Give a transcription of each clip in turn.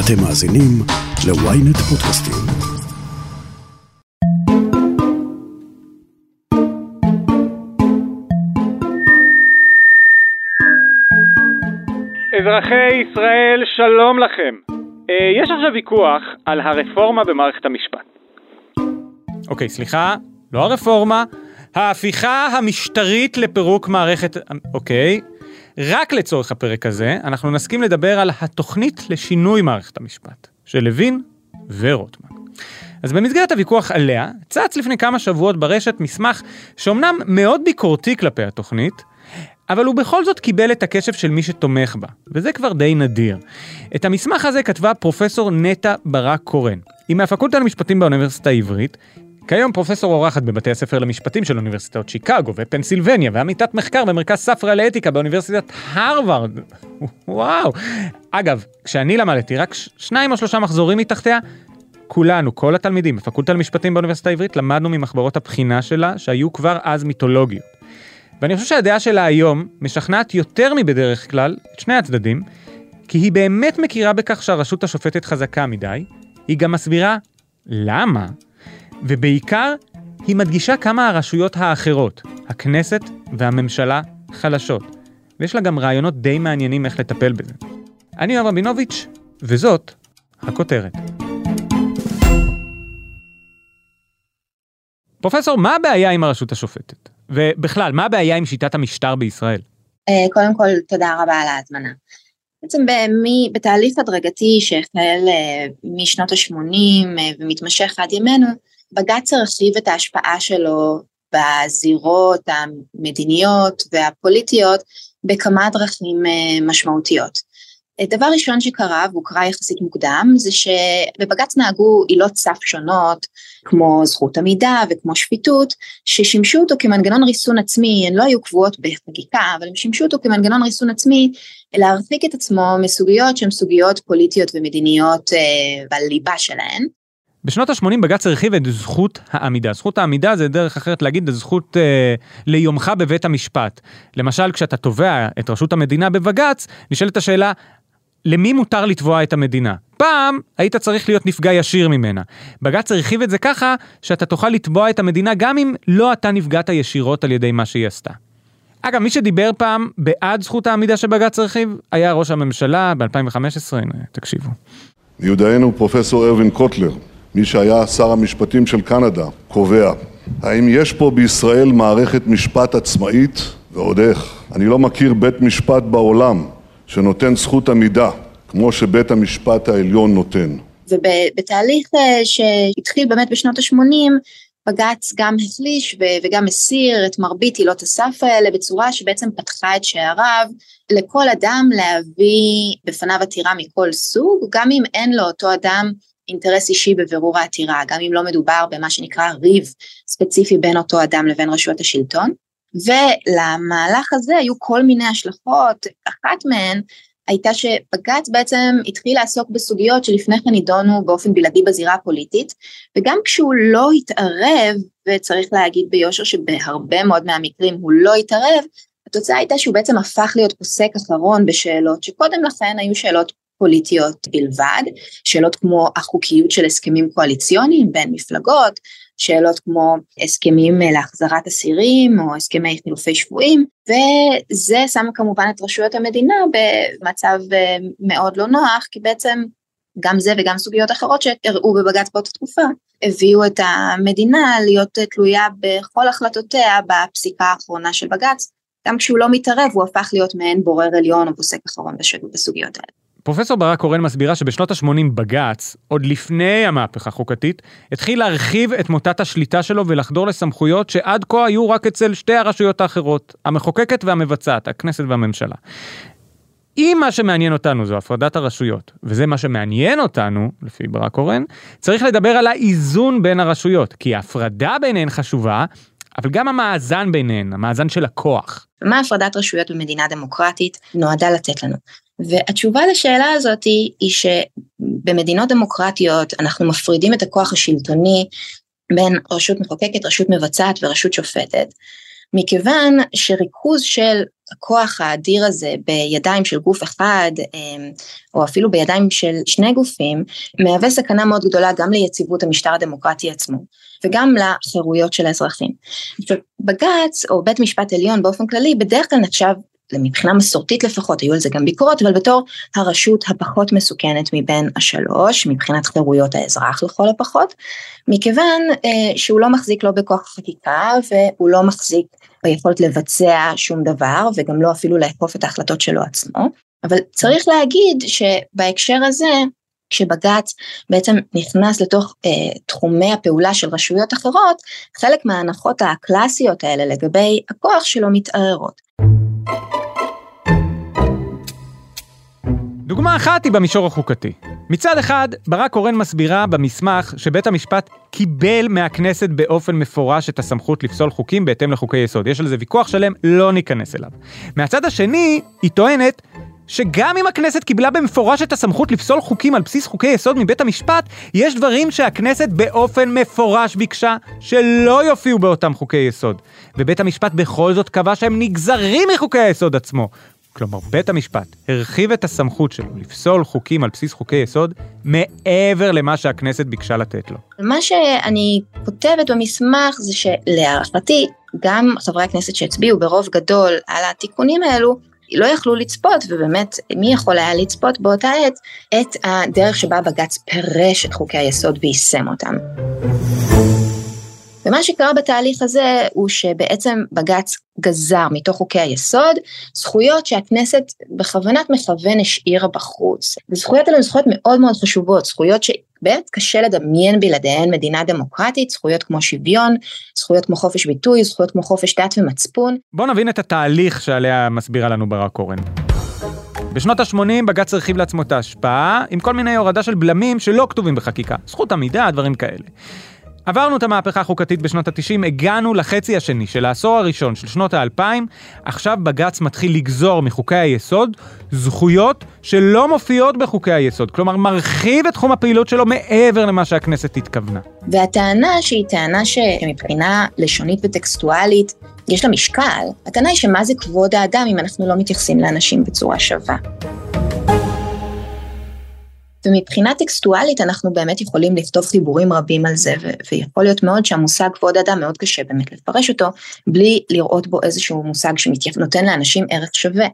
אתם מאזינים ל-ynet פודקאסטים. אזרחי ישראל, שלום לכם. אה, יש עכשיו ויכוח על הרפורמה במערכת המשפט. אוקיי, סליחה, לא הרפורמה, ההפיכה המשטרית לפירוק מערכת... אוקיי. רק לצורך הפרק הזה, אנחנו נסכים לדבר על התוכנית לשינוי מערכת המשפט, של לוין ורוטמן. אז במסגרת הוויכוח עליה, צץ לפני כמה שבועות ברשת מסמך שאומנם מאוד ביקורתי כלפי התוכנית, אבל הוא בכל זאת קיבל את הקשב של מי שתומך בה, וזה כבר די נדיר. את המסמך הזה כתבה פרופסור נטע ברק קורן. היא מהפקולטה למשפטים באוניברסיטה העברית, כיום פרופסור אורחת בבתי הספר למשפטים של אוניברסיטאות שיקגו ופנסילבניה, ועמיתת מחקר במרכז ספרא לאתיקה באוניברסיטת הרווארד. וואו. אגב, כשאני למדתי רק שניים או שלושה מחזורים מתחתיה, כולנו, כל התלמידים בפקולטה למשפטים באוניברסיטה העברית, למדנו ממחברות הבחינה שלה, שהיו כבר אז מיתולוגיות. ואני חושב שהדעה שלה היום משכנעת יותר מבדרך כלל את שני הצדדים, כי היא באמת מכירה בכך שהרשות השופטת חזקה מדי, היא גם מסבירה למה ובעיקר, היא מדגישה כמה הרשויות האחרות, הכנסת והממשלה, חלשות. ויש לה גם רעיונות די מעניינים איך לטפל בזה. אני יואב רבינוביץ', וזאת הכותרת. פרופסור, מה הבעיה עם הרשות השופטת? ובכלל, מה הבעיה עם שיטת המשטר בישראל? אה, קודם כל, תודה רבה על ההזמנה. בעצם בתהליך הדרגתי שהחל אה, משנות ה-80 אה, ומתמשך עד ימינו, בג"ץ הרחיב את ההשפעה שלו בזירות המדיניות והפוליטיות בכמה דרכים אה, משמעותיות. דבר ראשון שקרה, והוא קרה יחסית מוקדם, זה שבבג"ץ נהגו עילות סף שונות, כמו זכות עמידה וכמו שפיטות, ששימשו אותו כמנגנון ריסון עצמי, הן לא היו קבועות בחקיקה, אבל הם שימשו אותו כמנגנון ריסון עצמי, להרחיק את עצמו מסוגיות שהן סוגיות פוליטיות ומדיניות אה, בליבה שלהן. בשנות ה-80 בג"ץ הרחיב את זכות העמידה. זכות העמידה זה דרך אחרת להגיד, זכות אה, ליומך בבית המשפט. למשל, כשאתה תובע את רשות המדינה בבג"ץ, נשאלת השאלה, למי מותר לתבוע את המדינה? פעם היית צריך להיות נפגע ישיר ממנה. בג"ץ הרחיב את זה ככה, שאתה תוכל לתבוע את המדינה גם אם לא אתה נפגעת ישירות על ידי מה שהיא עשתה. אגב, מי שדיבר פעם בעד זכות העמידה שבג"ץ הרחיב, היה ראש הממשלה ב-2015, תקשיבו. מיודענו פרופסור ארווין קוטלר, מי שהיה שר המשפטים של קנדה, קובע האם יש פה בישראל מערכת משפט עצמאית ועוד איך. אני לא מכיר בית משפט בעולם שנותן זכות עמידה כמו שבית המשפט העליון נותן. ובתהליך אה, שהתחיל באמת בשנות ה-80 בג"ץ גם החליש וגם הסיר את מרבית עילות הסף האלה בצורה שבעצם פתחה את שעריו לכל אדם להביא בפניו עתירה מכל סוג, גם אם אין לו אותו אדם אינטרס אישי בבירור העתירה, גם אם לא מדובר במה שנקרא ריב ספציפי בין אותו אדם לבין רשויות השלטון. ולמהלך הזה היו כל מיני השלכות, אחת מהן הייתה שבג"ץ בעצם התחיל לעסוק בסוגיות שלפני כן נידונו באופן בלעדי בזירה הפוליטית, וגם כשהוא לא התערב, וצריך להגיד ביושר שבהרבה מאוד מהמקרים הוא לא התערב, התוצאה הייתה שהוא בעצם הפך להיות פוסק אחרון בשאלות שקודם לכן היו שאלות פוליטיות בלבד, שאלות כמו החוקיות של הסכמים קואליציוניים בין מפלגות, שאלות כמו הסכמים להחזרת אסירים או הסכמי חילופי שבויים, וזה שם כמובן את רשויות המדינה במצב אה, מאוד לא נוח, כי בעצם גם זה וגם סוגיות אחרות שהראו בבג"ץ באותה תקופה, הביאו את המדינה להיות תלויה בכל החלטותיה בפסיקה האחרונה של בג"ץ, גם כשהוא לא מתערב הוא הפך להיות מעין בורר עליון או פוסק אחרון בסוגיות האלה. פרופסור ברק קורן מסבירה שבשנות ה-80 בג"ץ, עוד לפני המהפכה החוקתית, התחיל להרחיב את מוטת השליטה שלו ולחדור לסמכויות שעד כה היו רק אצל שתי הרשויות האחרות, המחוקקת והמבצעת, הכנסת והממשלה. אם מה שמעניין אותנו זו הפרדת הרשויות, וזה מה שמעניין אותנו, לפי ברק קורן, צריך לדבר על האיזון בין הרשויות, כי ההפרדה ביניהן חשובה, אבל גם המאזן ביניהן, המאזן של הכוח. מה הפרדת רשויות במדינה דמוקרטית נועדה לתת לנו? והתשובה לשאלה הזאת היא, היא שבמדינות דמוקרטיות אנחנו מפרידים את הכוח השלטוני בין רשות מחוקקת, רשות מבצעת ורשות שופטת, מכיוון שריכוז של הכוח האדיר הזה בידיים של גוף אחד, אמ, או אפילו בידיים של שני גופים, מהווה סכנה מאוד גדולה גם ליציבות המשטר הדמוקרטי עצמו, וגם לחירויות של האזרחים. בג"ץ, או בית משפט עליון באופן כללי, בדרך כלל נחשב מבחינה מסורתית לפחות, היו על זה גם ביקורות, אבל בתור הרשות הפחות מסוכנת מבין השלוש, מבחינת חירויות האזרח לכל הפחות, מכיוון אה, שהוא לא מחזיק לא בכוח החקיקה והוא לא מחזיק ביכולת לבצע שום דבר, וגם לא אפילו לאכוף את ההחלטות שלו עצמו. אבל צריך להגיד שבהקשר הזה, כשבג"ץ בעצם נכנס לתוך אה, תחומי הפעולה של רשויות אחרות, חלק מההנחות הקלאסיות האלה לגבי הכוח שלו מתערערות. דוגמה אחת היא במישור החוקתי. מצד אחד, ברק קורן מסבירה במסמך שבית המשפט קיבל מהכנסת באופן מפורש את הסמכות לפסול חוקים בהתאם לחוקי יסוד. יש על זה ויכוח שלם, לא ניכנס אליו. מהצד השני, היא טוענת שגם אם הכנסת קיבלה במפורש את הסמכות לפסול חוקים על בסיס חוקי יסוד מבית המשפט, יש דברים שהכנסת באופן מפורש ביקשה שלא יופיעו באותם חוקי יסוד. ובית המשפט בכל זאת קבע שהם נגזרים מחוקי היסוד עצמו. כלומר, בית המשפט הרחיב את הסמכות שלו לפסול חוקים על בסיס חוקי יסוד מעבר למה שהכנסת ביקשה לתת לו. מה שאני כותבת במסמך זה שלהערכתי, גם חברי הכנסת שהצביעו ברוב גדול על התיקונים האלו, לא יכלו לצפות, ובאמת, מי יכול היה לצפות באותה עת, את הדרך שבה בג"ץ פירש את חוקי היסוד ויישם אותם. ומה שקרה בתהליך הזה הוא שבעצם בג"ץ גזר מתוך חוקי היסוד זכויות שהכנסת בכוונת מכוון השאירה בחוץ. וזכויות האלה הן זכויות מאוד מאוד חשובות, זכויות שבאמת קשה לדמיין בלעדיהן מדינה דמוקרטית, זכויות כמו שוויון, זכויות כמו חופש ביטוי, זכויות כמו חופש דת ומצפון. בואו נבין את התהליך שעליה מסבירה לנו ברק קורן. בשנות ה-80 בג"ץ הרחיב לעצמו את ההשפעה עם כל מיני הורדה של בלמים שלא כתובים בחקיקה, זכות עמידה, דברים כאלה. עברנו את המהפכה החוקתית בשנות ה-90, הגענו לחצי השני של העשור הראשון של שנות ה-2000, עכשיו בג"ץ מתחיל לגזור מחוקי היסוד זכויות שלא מופיעות בחוקי היסוד, כלומר מרחיב את תחום הפעילות שלו מעבר למה שהכנסת התכוונה. והטענה שהיא טענה שמבחינה לשונית וטקסטואלית יש לה משקל, הטענה היא שמה זה כבוד האדם אם אנחנו לא מתייחסים לאנשים בצורה שווה. ומבחינה טקסטואלית אנחנו באמת יכולים לכתוב חיבורים רבים על זה, ו- ויכול להיות מאוד שהמושג כבוד אדם מאוד קשה באמת לפרש אותו, בלי לראות בו איזשהו מושג שנותן לאנשים ערך שווה.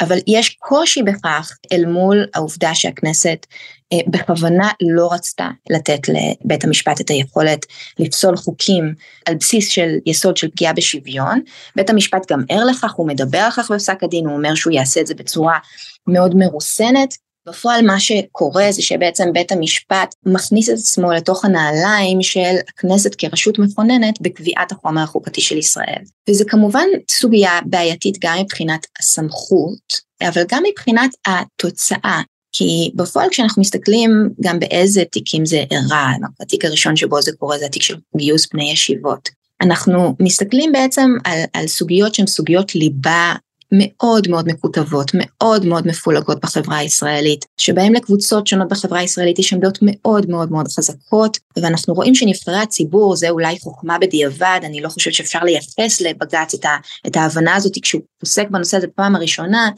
אבל יש קושי בכך אל מול העובדה שהכנסת אה, בכוונה לא רצתה לתת לבית המשפט את היכולת לפסול חוקים על בסיס של יסוד של פגיעה בשוויון. בית המשפט גם ער לכך, הוא מדבר על כך בפסק הדין, הוא אומר שהוא יעשה את זה בצורה מאוד מרוסנת, בפועל מה שקורה זה שבעצם בית המשפט מכניס את עצמו לתוך הנעליים של הכנסת כרשות מכוננת בקביעת החומר החוקתי של ישראל. וזה כמובן סוגיה בעייתית גם מבחינת הסמכות, אבל גם מבחינת התוצאה. כי בפועל כשאנחנו מסתכלים גם באיזה תיקים זה אירע, התיק הראשון שבו זה קורה זה התיק של גיוס בני ישיבות. אנחנו מסתכלים בעצם על, על סוגיות שהן סוגיות ליבה מאוד מאוד מקוטבות, מאוד מאוד מפולגות בחברה הישראלית, שבהם לקבוצות שונות בחברה הישראלית יש עמדות מאוד מאוד מאוד חזקות, ואנחנו רואים שנבחרי הציבור, זה אולי חוכמה בדיעבד, אני לא חושבת שאפשר לייחס לבג"ץ את, את ההבנה הזאת כשהוא פוסק בנושא הזה בפעם הראשונה,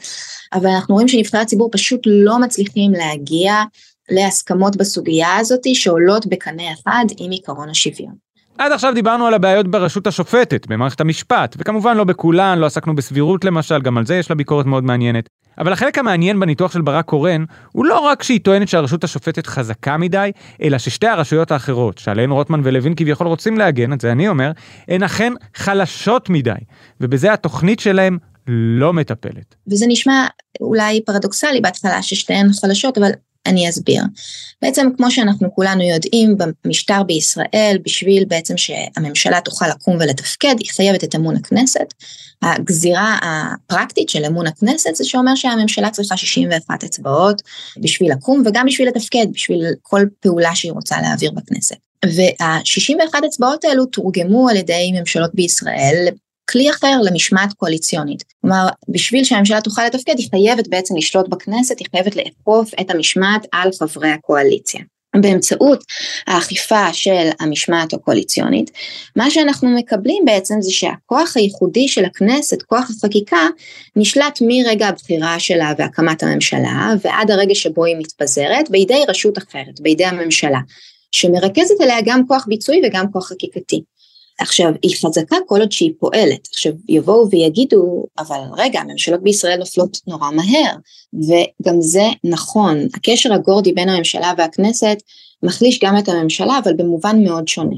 אבל אנחנו רואים שנבחרי הציבור פשוט לא מצליחים להגיע להסכמות בסוגיה הזאת שעולות בקנה אחד עם עקרון השוויון. עד עכשיו דיברנו על הבעיות ברשות השופטת, במערכת המשפט, וכמובן לא בכולן, לא עסקנו בסבירות למשל, גם על זה יש לה ביקורת מאוד מעניינת. אבל החלק המעניין בניתוח של ברק קורן, הוא לא רק שהיא טוענת שהרשות השופטת חזקה מדי, אלא ששתי הרשויות האחרות, שעליהן רוטמן ולוין כביכול רוצים להגן, את זה אני אומר, הן אכן חלשות מדי, ובזה התוכנית שלהם לא מטפלת. וזה נשמע אולי פרדוקסלי בהתחלה ששתיהן חלשות, אבל אני אסביר. בעצם כמו שאנחנו כולנו יודעים במשטר בישראל בשביל בעצם שהממשלה תוכל לקום ולתפקד היא חייבת את אמון הכנסת. הגזירה הפרקטית של אמון הכנסת זה שאומר שהממשלה צריכה 61 אצבעות בשביל לקום וגם בשביל לתפקד בשביל כל פעולה שהיא רוצה להעביר בכנסת. וה-61 אצבעות האלו תורגמו על ידי ממשלות בישראל כלי אחר למשמעת קואליציונית. כלומר, בשביל שהממשלה תוכל לתפקד, היא חייבת בעצם לשלוט בכנסת, היא חייבת לאכוף את המשמעת על חברי הקואליציה. באמצעות האכיפה של המשמעת הקואליציונית, מה שאנחנו מקבלים בעצם זה שהכוח הייחודי של הכנסת, כוח החקיקה, נשלט מרגע הבחירה שלה והקמת הממשלה ועד הרגע שבו היא מתפזרת בידי רשות אחרת, בידי הממשלה, שמרכזת אליה גם כוח ביצועי וגם כוח חקיקתי. עכשיו, היא חזקה כל עוד שהיא פועלת. עכשיו, יבואו ויגידו, אבל רגע, הממשלות בישראל נופלות נורא מהר, וגם זה נכון. הקשר הגורדי בין הממשלה והכנסת מחליש גם את הממשלה, אבל במובן מאוד שונה.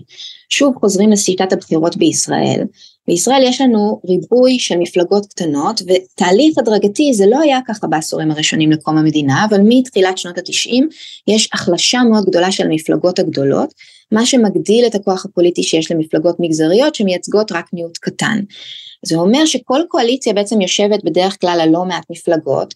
שוב חוזרים לשיטת הבחירות בישראל. בישראל יש לנו ריבוי של מפלגות קטנות, ותהליך הדרגתי זה לא היה ככה בעשורים הראשונים לקום המדינה, אבל מתחילת שנות התשעים יש החלשה מאוד גדולה של המפלגות הגדולות, מה שמגדיל את הכוח הפוליטי שיש למפלגות מגזריות שמייצגות רק מיעוט קטן. זה אומר שכל קואליציה בעצם יושבת בדרך כלל על לא מעט מפלגות,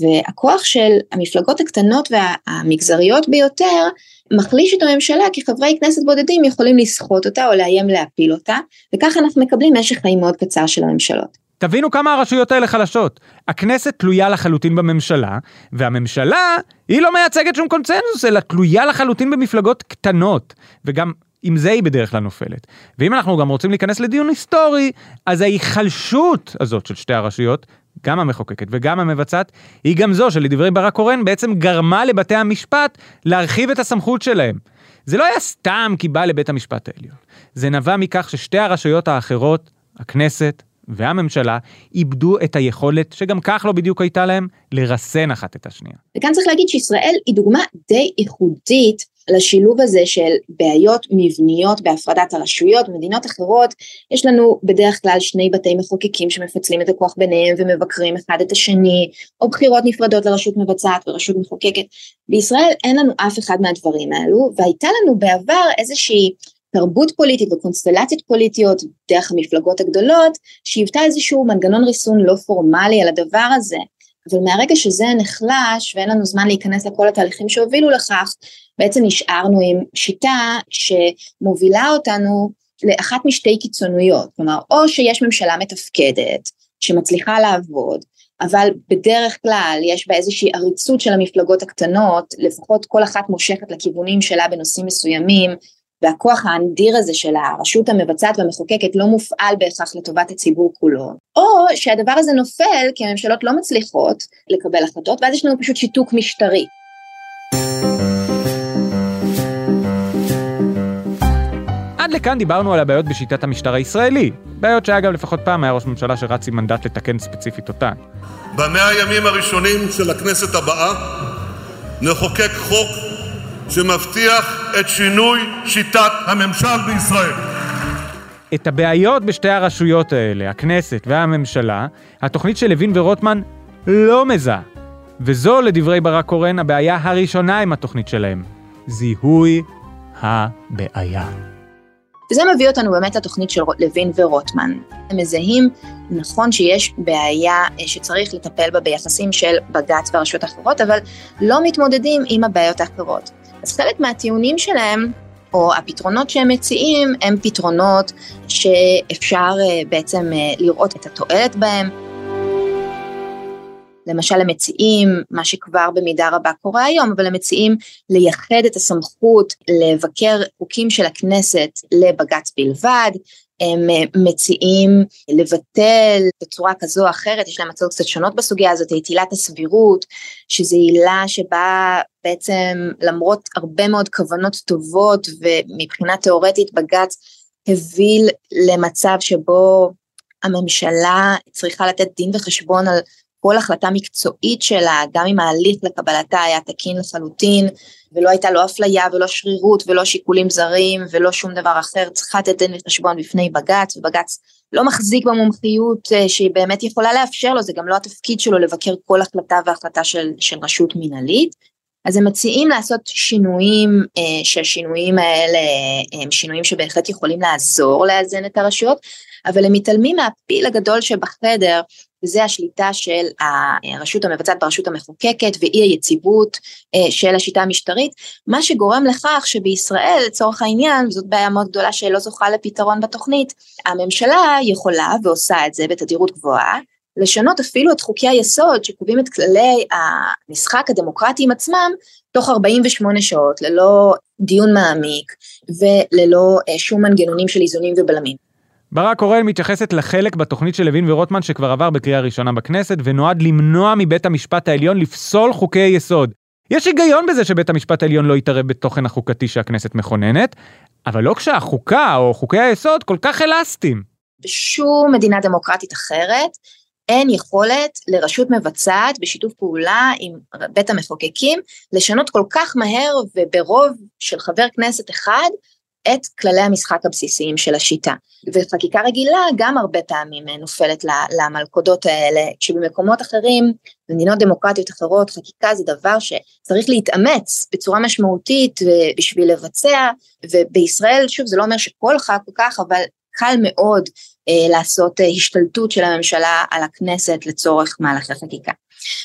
והכוח של המפלגות הקטנות והמגזריות ביותר מחליש את הממשלה כי חברי כנסת בודדים יכולים לסחוט אותה או לאיים להפיל אותה, וככה אנחנו מקבלים משך חיים מאוד קצר של הממשלות. תבינו כמה הרשויות האלה חלשות. הכנסת תלויה לחלוטין בממשלה, והממשלה היא לא מייצגת שום קונצנזוס, אלא תלויה לחלוטין במפלגות קטנות. וגם עם זה היא בדרך כלל נופלת. ואם אנחנו גם רוצים להיכנס לדיון היסטורי, אז ההיחלשות הזאת של שתי הרשויות, גם המחוקקת וגם המבצעת, היא גם זו שלדברי ברק קורן בעצם גרמה לבתי המשפט להרחיב את הסמכות שלהם. זה לא היה סתם כי בא לבית המשפט העליון. זה נבע מכך ששתי הרשויות האחרות, הכנסת והממשלה איבדו את היכולת, שגם כך לא בדיוק הייתה להם, לרסן אחת את השנייה. וכאן צריך להגיד שישראל היא דוגמה די ייחודית לשילוב הזה של בעיות מבניות בהפרדת הרשויות, במדינות אחרות יש לנו בדרך כלל שני בתי מחוקקים שמפצלים את הכוח ביניהם ומבקרים אחד את השני, או בחירות נפרדות לרשות מבצעת ורשות מחוקקת. בישראל אין לנו אף אחד מהדברים האלו, והייתה לנו בעבר איזושהי תרבות פוליטית וקונסטלציות פוליטיות דרך המפלגות הגדולות, שהיוותה איזשהו מנגנון ריסון לא פורמלי על הדבר הזה. אבל מהרגע שזה נחלש ואין לנו זמן להיכנס לכל התהליכים שהובילו לכך, בעצם נשארנו עם שיטה שמובילה אותנו לאחת משתי קיצוניות, כלומר או שיש ממשלה מתפקדת שמצליחה לעבוד, אבל בדרך כלל יש בה איזושהי עריצות של המפלגות הקטנות, לפחות כל אחת מושכת לכיוונים שלה בנושאים מסוימים, והכוח האדיר הזה של הרשות המבצעת והמחוקקת לא מופעל בהכרח לטובת הציבור כולו, או שהדבר הזה נופל כי הממשלות לא מצליחות לקבל החלטות ואז יש לנו פשוט שיתוק משטרי. עד לכאן דיברנו על הבעיות בשיטת המשטר הישראלי. בעיות שאגב לפחות פעם היה ראש ממשלה שרץ עם מנדט לתקן ספציפית אותן. במאה הימים הראשונים של הכנסת הבאה נחוקק חוק שמבטיח את שינוי שיטת הממשל בישראל. את הבעיות בשתי הרשויות האלה, הכנסת והממשלה, התוכנית של לוין ורוטמן לא מזהה. וזו, לדברי ברק קורן, הבעיה הראשונה עם התוכנית שלהם. זיהוי הבעיה. וזה מביא אותנו באמת לתוכנית של לוין ורוטמן. הם מזהים, נכון שיש בעיה אה, שצריך לטפל בה ביחסים של בג"ץ והרשויות האחרות, אבל לא מתמודדים עם הבעיות האחרות. אז חלק מהטיעונים שלהם, או הפתרונות שהם מציעים, הם פתרונות שאפשר אה, בעצם אה, לראות את התועלת בהם. למשל הם מציעים, מה שכבר במידה רבה קורה היום, אבל הם מציעים לייחד את הסמכות לבקר חוקים של הכנסת לבג"ץ בלבד, הם אה, מציעים לבטל בצורה כזו או אחרת, יש להם הצעות קצת שונות בסוגיה הזאת, את עילת הסבירות, שזו עילה שבה בעצם למרות הרבה מאוד כוונות טובות ומבחינה תיאורטית בג"ץ הביא למצב שבו הממשלה צריכה לתת דין וחשבון על כל החלטה מקצועית שלה, גם אם ההליך לקבלתה היה תקין לחלוטין, ולא הייתה לא אפליה ולא שרירות ולא שיקולים זרים ולא שום דבר אחר, צריכה לתת דין וחשבון בפני בג"ץ, ובג"ץ לא מחזיק במומחיות אה, שהיא באמת יכולה לאפשר לו, זה גם לא התפקיד שלו לבקר כל החלטה והחלטה של, של רשות מינהלית. אז הם מציעים לעשות שינויים, אה, שהשינויים האלה הם שינויים שבהחלט יכולים לעזור לאזן את הרשויות, אבל הם מתעלמים מהפיל הגדול שבחדר, וזה השליטה של הרשות המבצעת ברשות המחוקקת ואי היציבות אה, של השיטה המשטרית, מה שגורם לכך שבישראל לצורך העניין, וזאת בעיה מאוד גדולה שלא זוכה לפתרון בתוכנית, הממשלה יכולה ועושה את זה בתדירות גבוהה, לשנות אפילו את חוקי היסוד שקובעים את כללי המשחק הדמוקרטיים עצמם תוך 48 שעות, ללא דיון מעמיק וללא אה, שום מנגנונים של איזונים ובלמים. ברק קורן מתייחסת לחלק בתוכנית של לוין ורוטמן שכבר עבר בקריאה ראשונה בכנסת ונועד למנוע מבית המשפט העליון לפסול חוקי יסוד. יש היגיון בזה שבית המשפט העליון לא יתערב בתוכן החוקתי שהכנסת מכוננת, אבל לא כשהחוקה או חוקי היסוד כל כך אלסטיים. בשום מדינה דמוקרטית אחרת אין יכולת לרשות מבצעת בשיתוף פעולה עם בית המחוקקים לשנות כל כך מהר וברוב של חבר כנסת אחד את כללי המשחק הבסיסיים של השיטה. וחקיקה רגילה גם הרבה פעמים נופלת למלכודות האלה, כשבמקומות אחרים, במדינות דמוקרטיות אחרות, חקיקה זה דבר שצריך להתאמץ בצורה משמעותית בשביל לבצע, ובישראל, שוב, זה לא אומר שכל ח"כ הוא כך, אבל קל מאוד אה, לעשות אה, השתלטות של הממשלה על הכנסת לצורך מהלכי חקיקה.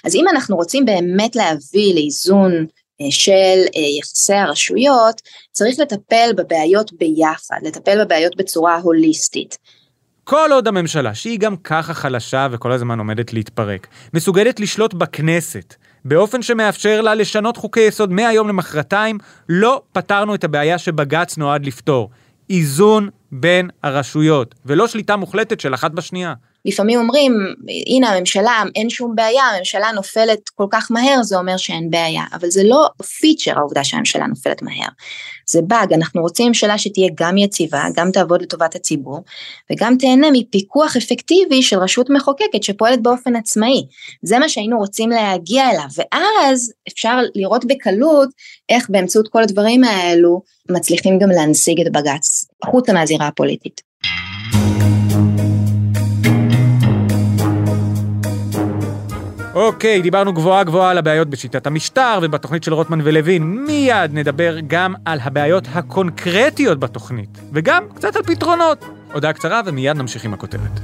אז אם אנחנו רוצים באמת להביא לאיזון אה, של אה, יחסי הרשויות, צריך לטפל בבעיות ביחד, לטפל בבעיות בצורה הוליסטית. כל עוד הממשלה, שהיא גם ככה חלשה וכל הזמן עומדת להתפרק, מסוגלת לשלוט בכנסת, באופן שמאפשר לה לשנות חוקי יסוד מהיום למחרתיים, לא פתרנו את הבעיה שבג"ץ נועד לפתור. איזון בין הרשויות, ולא שליטה מוחלטת של אחת בשנייה. לפעמים אומרים, הנה הממשלה, אין שום בעיה, הממשלה נופלת כל כך מהר, זה אומר שאין בעיה, אבל זה לא פיצ'ר העובדה שהממשלה נופלת מהר. זה באג, אנחנו רוצים ממשלה שתהיה גם יציבה, גם תעבוד לטובת הציבור, וגם תהנה מפיקוח אפקטיבי של רשות מחוקקת שפועלת באופן עצמאי. זה מה שהיינו רוצים להגיע אליו, ואז אפשר לראות בקלות איך באמצעות כל הדברים האלו מצליחים גם להנשיג את בג"ץ, החוצה מהזירה הפוליטית. אוקיי, דיברנו גבוהה גבוהה על הבעיות בשיטת המשטר ובתוכנית של רוטמן ולוין. מיד נדבר גם על הבעיות הקונקרטיות בתוכנית, וגם קצת על פתרונות. הודעה קצרה ומיד נמשיך עם הכותרת.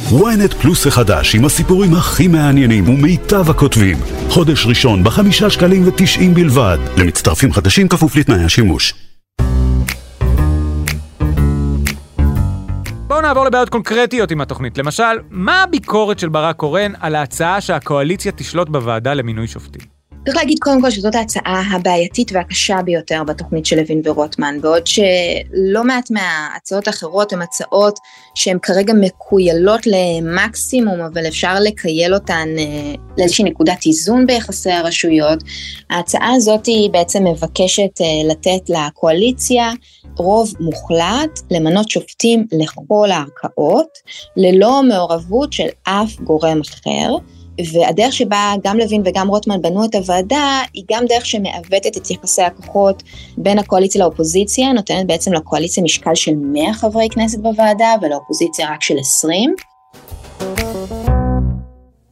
ynet פלוס החדש עם הסיפורים הכי מעניינים ומיטב הכותבים. חודש ראשון בחמישה שקלים ותשעים בלבד. למצטרפים חדשים כפוף לתנאי השימוש. נעבור לבעיות קונקרטיות עם התוכנית. למשל, מה הביקורת של ברק קורן על ההצעה שהקואליציה תשלוט בוועדה למינוי שופטים? צריך להגיד קודם כל שזאת ההצעה הבעייתית והקשה ביותר בתוכנית של לוין ורוטמן, בעוד שלא מעט מההצעות האחרות הן הצעות שהן כרגע מקוילות למקסימום, אבל אפשר לקייל אותן אה, לאיזושהי נקודת איזון ביחסי הרשויות. ההצעה הזאת היא בעצם מבקשת אה, לתת לקואליציה רוב מוחלט למנות שופטים לכל הערכאות, ללא מעורבות של אף גורם אחר. והדרך שבה גם לוין וגם רוטמן בנו את הוועדה, היא גם דרך שמעוותת את יחסי הכוחות בין הקואליציה לאופוזיציה, נותנת בעצם לקואליציה משקל של 100 חברי כנסת בוועדה ולאופוזיציה רק של 20.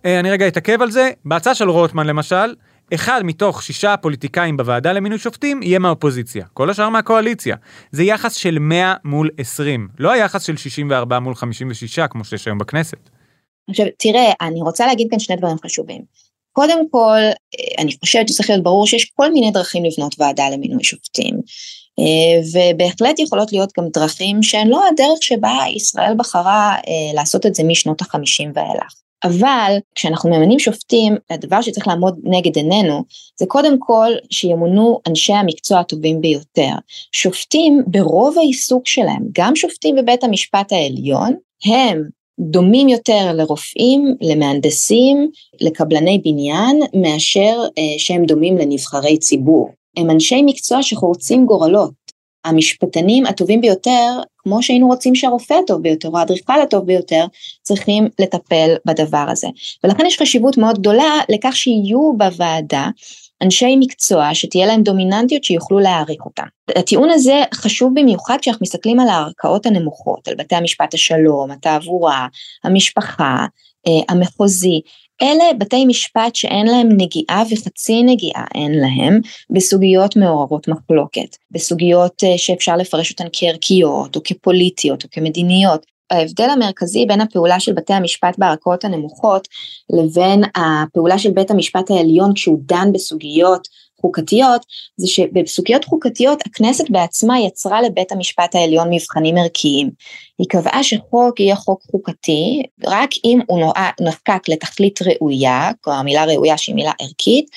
אה, אני רגע אתעכב על זה. בהצעה של רוטמן למשל, אחד מתוך שישה פוליטיקאים בוועדה למינוי שופטים יהיה מהאופוזיציה, כל השאר מהקואליציה. זה יחס של 100 מול 20, לא היחס של 64 מול 56 כמו שיש היום בכנסת. עכשיו, תראה, אני רוצה להגיד כאן שני דברים חשובים. קודם כל, אני חושבת שצריך להיות ברור שיש כל מיני דרכים לבנות ועדה למינוי שופטים, ובהחלט יכולות להיות גם דרכים שהן לא הדרך שבה ישראל בחרה אה, לעשות את זה משנות החמישים ואילך. אבל כשאנחנו ממנים שופטים, הדבר שצריך לעמוד נגד עינינו, זה קודם כל שימונו אנשי המקצוע הטובים ביותר. שופטים ברוב העיסוק שלהם, גם שופטים בבית המשפט העליון, הם דומים יותר לרופאים, למהנדסים, לקבלני בניין, מאשר אה, שהם דומים לנבחרי ציבור. הם אנשי מקצוע שחורצים גורלות. המשפטנים הטובים ביותר, כמו שהיינו רוצים שהרופא הטוב ביותר או האדריכל הטוב ביותר, צריכים לטפל בדבר הזה. ולכן יש חשיבות מאוד גדולה לכך שיהיו בוועדה אנשי מקצוע שתהיה להם דומיננטיות שיוכלו להעריך אותם. הטיעון הזה חשוב במיוחד כשאנחנו מסתכלים על הערכאות הנמוכות, על בתי המשפט השלום, התעבורה, המשפחה, אה, המחוזי, אלה בתי משפט שאין להם נגיעה וחצי נגיעה אין להם בסוגיות מעוררות מחלוקת, בסוגיות אה, שאפשר לפרש אותן כערכיות או כפוליטיות או כמדיניות. ההבדל המרכזי בין הפעולה של בתי המשפט בערכאות הנמוכות לבין הפעולה של בית המשפט העליון כשהוא דן בסוגיות חוקתיות, זה שבסוגיות חוקתיות הכנסת בעצמה יצרה לבית המשפט העליון מבחנים ערכיים. היא קבעה שחוק יהיה חוק חוקתי רק אם הוא נחקק לתכלית ראויה, כלומר מילה ראויה שהיא מילה ערכית,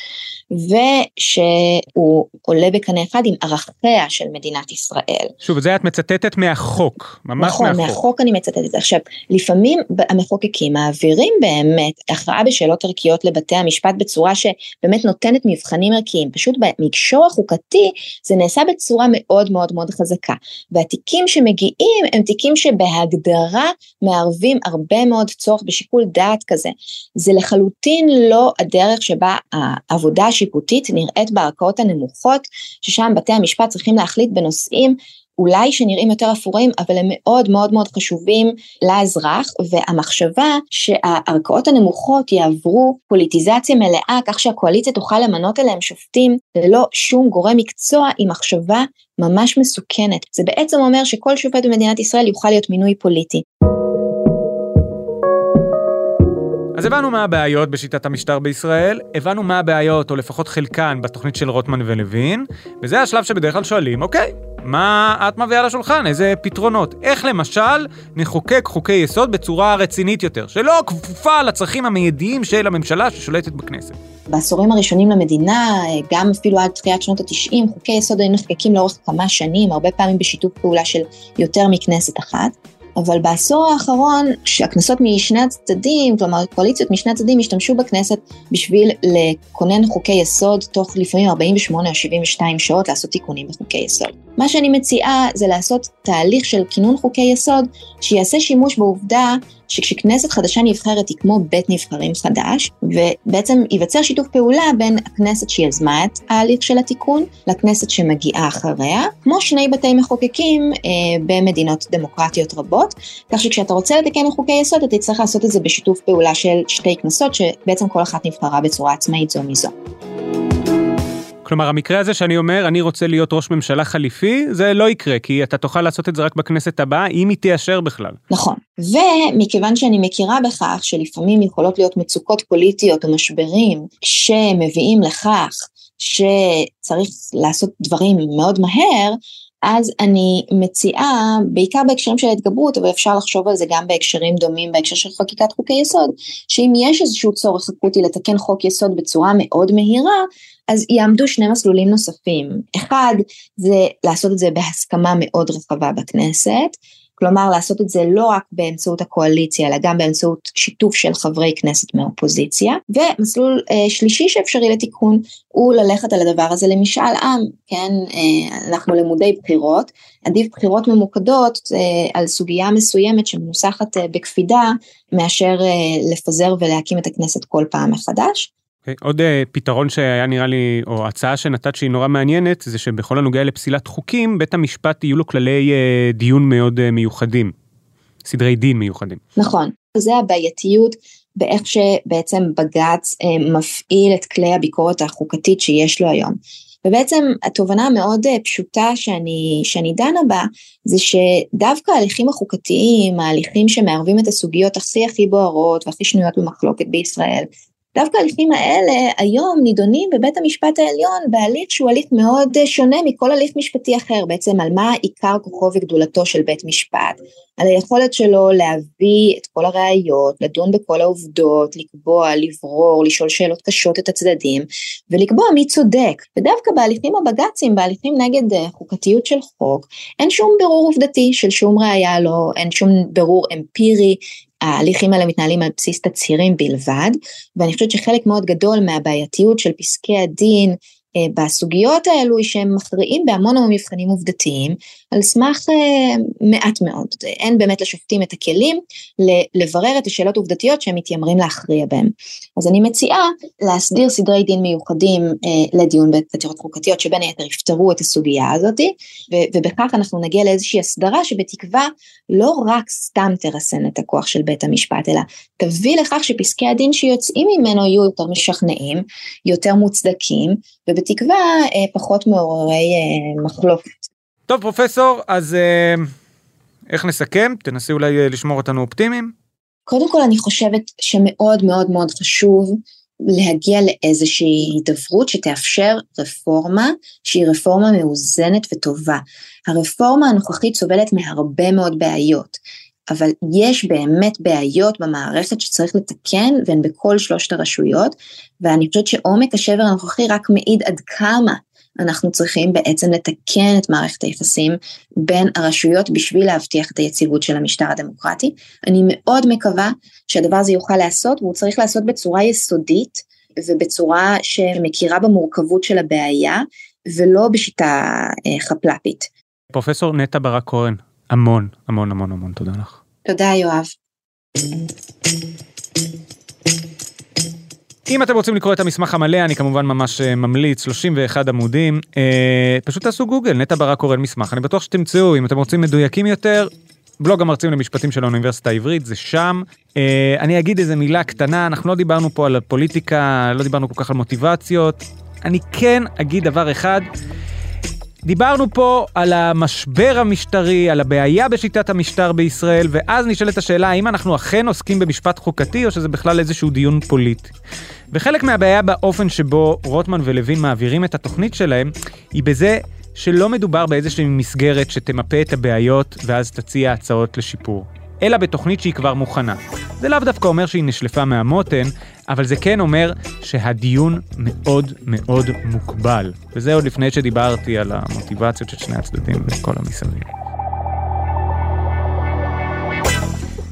ושהוא עולה בקנה אחד עם ערכיה של מדינת ישראל. שוב, זה את מצטטת מהחוק, ממש נכון, מהחוק. נכון, מהחוק אני מצטטת. עכשיו, לפעמים המחוקקים מעבירים באמת הכרעה בשאלות ערכיות לבתי המשפט בצורה שבאמת נותנת מבחנים ערכיים, פשוט במישור החוקתי זה נעשה בצורה מאוד מאוד מאוד חזקה. והתיקים שמגיעים הם תיקים שבהגדרה מערבים הרבה מאוד צורך בשיקול דעת כזה. זה לחלוטין לא הדרך שבה העבודה השיפוטית נראית בערכאות הנמוכות, ששם בתי המשפט צריכים להחליט בנושאים אולי שנראים יותר אפורים, אבל הם מאוד מאוד מאוד חשובים לאזרח, והמחשבה שהערכאות הנמוכות יעברו פוליטיזציה מלאה, כך שהקואליציה תוכל למנות אליהם שופטים ללא שום גורם מקצוע, היא מחשבה ממש מסוכנת. זה בעצם אומר שכל שופט במדינת ישראל יוכל להיות מינוי פוליטי. אז הבנו מה הבעיות בשיטת המשטר בישראל, הבנו מה הבעיות, או לפחות חלקן, בתוכנית של רוטמן ולוין, וזה השלב שבדרך כלל שואלים, אוקיי, מה את מביאה לשולחן? איזה פתרונות? איך למשל נחוקק חוקי יסוד בצורה רצינית יותר, שלא כפופה לצרכים המיידיים של הממשלה ששולטת בכנסת? בעשורים הראשונים למדינה, גם אפילו עד תחילת שנות התשעים, חוקי יסוד היו נחקקים לאורך כמה שנים, הרבה פעמים בשיתוף פעולה של יותר מכנסת אחת. אבל בעשור האחרון, כשהכנסות משני הצדדים, כלומר קואליציות משני הצדדים, השתמשו בכנסת בשביל לכונן חוקי יסוד תוך לפעמים 48 או 72 שעות לעשות תיקונים בחוקי יסוד. מה שאני מציעה זה לעשות תהליך של כינון חוקי יסוד שיעשה שימוש בעובדה שכשכנסת חדשה נבחרת היא כמו בית נבחרים חדש, ובעצם ייווצר שיתוף פעולה בין הכנסת שיזמה את ההליך של התיקון לכנסת שמגיעה אחריה, כמו שני בתי מחוקקים אה, במדינות דמוקרטיות רבות, כך שכשאתה רוצה לתקן חוקי יסוד אתה תצטרך לעשות את זה בשיתוף פעולה של שתי כנסות שבעצם כל אחת נבחרה בצורה עצמאית זו מזו. כלומר, המקרה הזה שאני אומר, אני רוצה להיות ראש ממשלה חליפי, זה לא יקרה, כי אתה תוכל לעשות את זה רק בכנסת הבאה, אם היא תיישר בכלל. נכון. ומכיוון שאני מכירה בכך שלפעמים יכולות להיות מצוקות פוליטיות או משברים שמביאים לכך שצריך לעשות דברים מאוד מהר, אז אני מציעה, בעיקר בהקשרים של ההתגברות, אבל אפשר לחשוב על זה גם בהקשרים דומים בהקשר של חקיקת חוקי יסוד, שאם יש איזשהו צורך אקוטי לתקן חוק יסוד בצורה מאוד מהירה, אז יעמדו שני מסלולים נוספים. אחד, זה לעשות את זה בהסכמה מאוד רחבה בכנסת, כלומר לעשות את זה לא רק באמצעות הקואליציה אלא גם באמצעות שיתוף של חברי כנסת מהאופוזיציה. ומסלול אה, שלישי שאפשרי לתיקון הוא ללכת על הדבר הזה למשאל עם, כן, אה, אנחנו למודי בחירות, עדיף בחירות ממוקדות אה, על סוגיה מסוימת שמנוסחת אה, בקפידה מאשר אה, לפזר ולהקים את הכנסת כל פעם מחדש. אוקיי, עוד uh, פתרון שהיה נראה לי, או הצעה שנתת שהיא נורא מעניינת, זה שבכל הנוגע לפסילת חוקים, בית המשפט יהיו לו כללי uh, דיון מאוד uh, מיוחדים, סדרי דין מיוחדים. נכון, זה הבעייתיות באיך שבעצם בג"ץ מפעיל את כלי הביקורת החוקתית שיש לו היום. ובעצם התובנה המאוד פשוטה שאני, שאני דנה בה, זה שדווקא ההליכים החוקתיים, ההליכים שמערבים את הסוגיות הכי הכי בוערות והכי שנויות במחלוקת בישראל, דווקא ההליכים האלה היום נידונים בבית המשפט העליון בהליך שהוא הליך מאוד שונה מכל הליך משפטי אחר, בעצם על מה עיקר כוחו וגדולתו של בית משפט, על היכולת שלו להביא את כל הראיות, לדון בכל העובדות, לקבוע, לברור, לשאול שאלות קשות את הצדדים, ולקבוע מי צודק. ודווקא בהליכים הבג"צים, בהליכים נגד אה, חוקתיות של חוק, אין שום בירור עובדתי של שום ראייה לא, אין שום בירור אמפירי, ההליכים האלה מתנהלים על בסיס תצהירים בלבד, ואני חושבת שחלק מאוד גדול מהבעייתיות של פסקי הדין בסוגיות האלו היא שהם מכריעים בהמון המון מבחנים עובדתיים על סמך אה, מעט מאוד. אין באמת לשופטים את הכלים לברר את השאלות העובדתיות שהם מתיימרים להכריע בהם. אז אני מציעה להסדיר סדרי דין מיוחדים אה, לדיון בעתירות חוקתיות שבין היתר יפתרו את הסוגיה הזאת ובכך אנחנו נגיע לאיזושהי הסדרה שבתקווה לא רק סתם תרסן את הכוח של בית המשפט אלא תביא לכך שפסקי הדין שיוצאים ממנו יהיו יותר משכנעים, יותר מוצדקים ובתקווה אה, פחות מעוררי אה, מחלוקת. טוב פרופסור, אז אה, איך נסכם? תנסי אולי לשמור אותנו אופטימיים. קודם כל אני חושבת שמאוד מאוד מאוד חשוב להגיע לאיזושהי הידברות שתאפשר רפורמה שהיא רפורמה מאוזנת וטובה. הרפורמה הנוכחית סובלת מהרבה מאוד בעיות, אבל יש באמת בעיות במערכת שצריך לתקן והן בכל שלושת הרשויות, ואני חושבת שעומק השבר הנוכחי רק מעיד עד כמה אנחנו צריכים בעצם לתקן את מערכת היחסים בין הרשויות בשביל להבטיח את היציבות של המשטר הדמוקרטי. אני מאוד מקווה שהדבר הזה יוכל להיעשות, והוא צריך להיעשות בצורה יסודית ובצורה שמכירה במורכבות של הבעיה, ולא בשיטה אה, חפלפית. פרופסור נטע ברק כהן, המון המון המון המון תודה לך. תודה יואב. אם אתם רוצים לקרוא את המסמך המלא אני כמובן ממש אה, ממליץ 31 עמודים אה, פשוט תעשו גוגל נטע ברק קורא מסמך אני בטוח שתמצאו אם אתם רוצים מדויקים יותר בלוג המרצים למשפטים של האוניברסיטה העברית זה שם. אה, אני אגיד איזה מילה קטנה אנחנו לא דיברנו פה על הפוליטיקה לא דיברנו כל כך על מוטיבציות אני כן אגיד דבר אחד. דיברנו פה על המשבר המשטרי, על הבעיה בשיטת המשטר בישראל, ואז נשאלת השאלה האם אנחנו אכן עוסקים במשפט חוקתי או שזה בכלל איזשהו דיון פוליטי. וחלק מהבעיה באופן שבו רוטמן ולוין מעבירים את התוכנית שלהם, היא בזה שלא מדובר באיזושהי מסגרת שתמפה את הבעיות ואז תציע הצעות לשיפור, אלא בתוכנית שהיא כבר מוכנה. זה לאו דווקא אומר שהיא נשלפה מהמותן, אבל זה כן אומר שהדיון מאוד מאוד מוגבל. וזה עוד לפני שדיברתי על המוטיבציות של שני הצדדים וכל המסביב.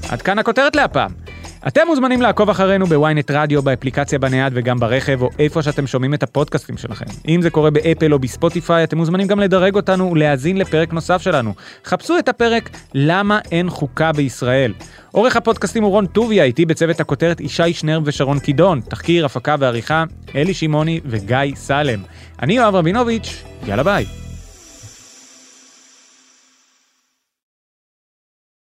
עד כאן הכותרת להפעם. אתם מוזמנים לעקוב אחרינו בוויינט רדיו, באפליקציה בנייד וגם ברכב, או איפה שאתם שומעים את הפודקאסטים שלכם. אם זה קורה באפל או בספוטיפיי, אתם מוזמנים גם לדרג אותנו ולהאזין לפרק נוסף שלנו. חפשו את הפרק למה אין חוקה בישראל. עורך הפודקאסטים הוא רון טוביה, איתי בצוות הכותרת ישי שנר ושרון קידון, תחקיר, הפקה ועריכה, אלי שמעוני וגיא סלם. אני יואב רבינוביץ', יאללה ביי.